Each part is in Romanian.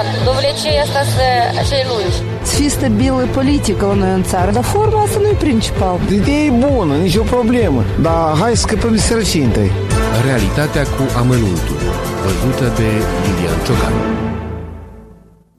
aceea asta să, acei lungi. Să fie stabilă politică la noi în țară, dar forma asta nu e principal. Ideea e bună, nicio problemă, dar hai să scăpăm de sărăcintă. Realitatea cu amănuntul, văzută de Lilian Ciocan.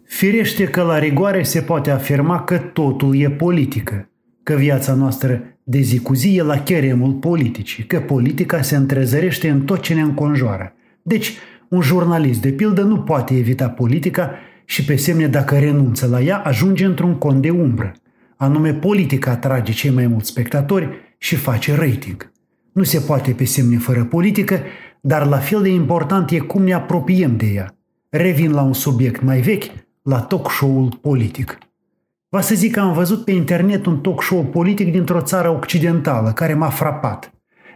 Firește că la rigoare se poate afirma că totul e politică, că viața noastră de zi cu zi e la cheremul politicii, că politica se întrezărește în tot ce ne înconjoară. Deci, un jurnalist, de pildă, nu poate evita politica și pe semne dacă renunță la ea, ajunge într-un cont de umbră. Anume, politica atrage cei mai mulți spectatori și face rating. Nu se poate pe semne fără politică, dar la fel de important e cum ne apropiem de ea. Revin la un subiect mai vechi, la talk show-ul politic. Va să zic că am văzut pe internet un talk show politic dintr-o țară occidentală care m-a frapat.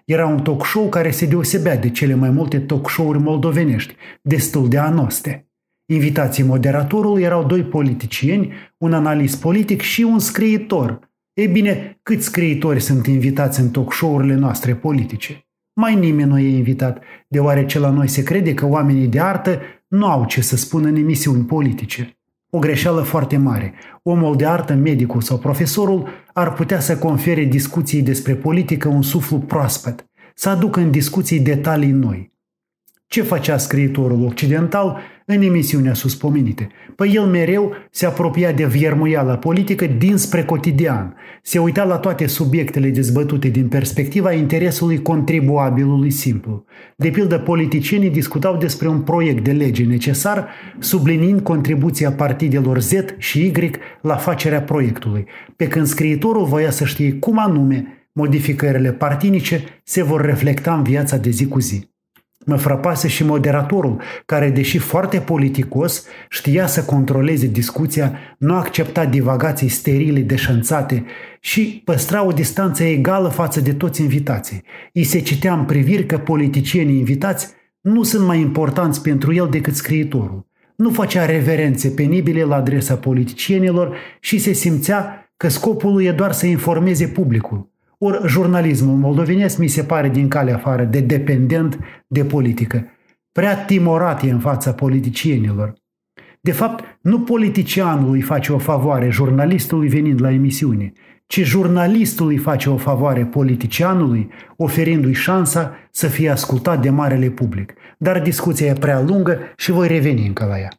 Era un talk show care se deosebea de cele mai multe talk show-uri moldovenești, destul de anoste. Invitații moderatorului erau doi politicieni, un analist politic și un scriitor. Ei bine, câți scriitori sunt invitați în talk show-urile noastre politice? Mai nimeni nu e invitat, deoarece la noi se crede că oamenii de artă nu au ce să spună în emisiuni politice. O greșeală foarte mare. Omul de artă, medicul sau profesorul ar putea să confere discuției despre politică un suflu proaspăt, să aducă în discuții detalii noi. Ce făcea scriitorul occidental în emisiunea suspomenite? Păi el mereu se apropia de viermuiala politică dinspre cotidian, se uita la toate subiectele dezbătute din perspectiva interesului contribuabilului simplu. De pildă, politicienii discutau despre un proiect de lege necesar, subliniind contribuția partidelor Z și Y la facerea proiectului, pe când scriitorul voia să știe cum anume modificările partinice se vor reflecta în viața de zi cu zi. Mă frapase și moderatorul, care, deși foarte politicos, știa să controleze discuția, nu accepta divagații sterile deșanțate și păstra o distanță egală față de toți invitații. I se citea în priviri că politicienii invitați nu sunt mai importanți pentru el decât scriitorul. Nu făcea reverențe penibile la adresa politicienilor și se simțea că scopul lui e doar să informeze publicul. Ori jurnalismul moldovenesc mi se pare din calea afară de dependent de politică. Prea timorat e în fața politicienilor. De fapt, nu politicianul îi face o favoare jurnalistului venind la emisiune, ci jurnalistul îi face o favoare politicianului, oferindu-i șansa să fie ascultat de marele public. Dar discuția e prea lungă și voi reveni încă la ea.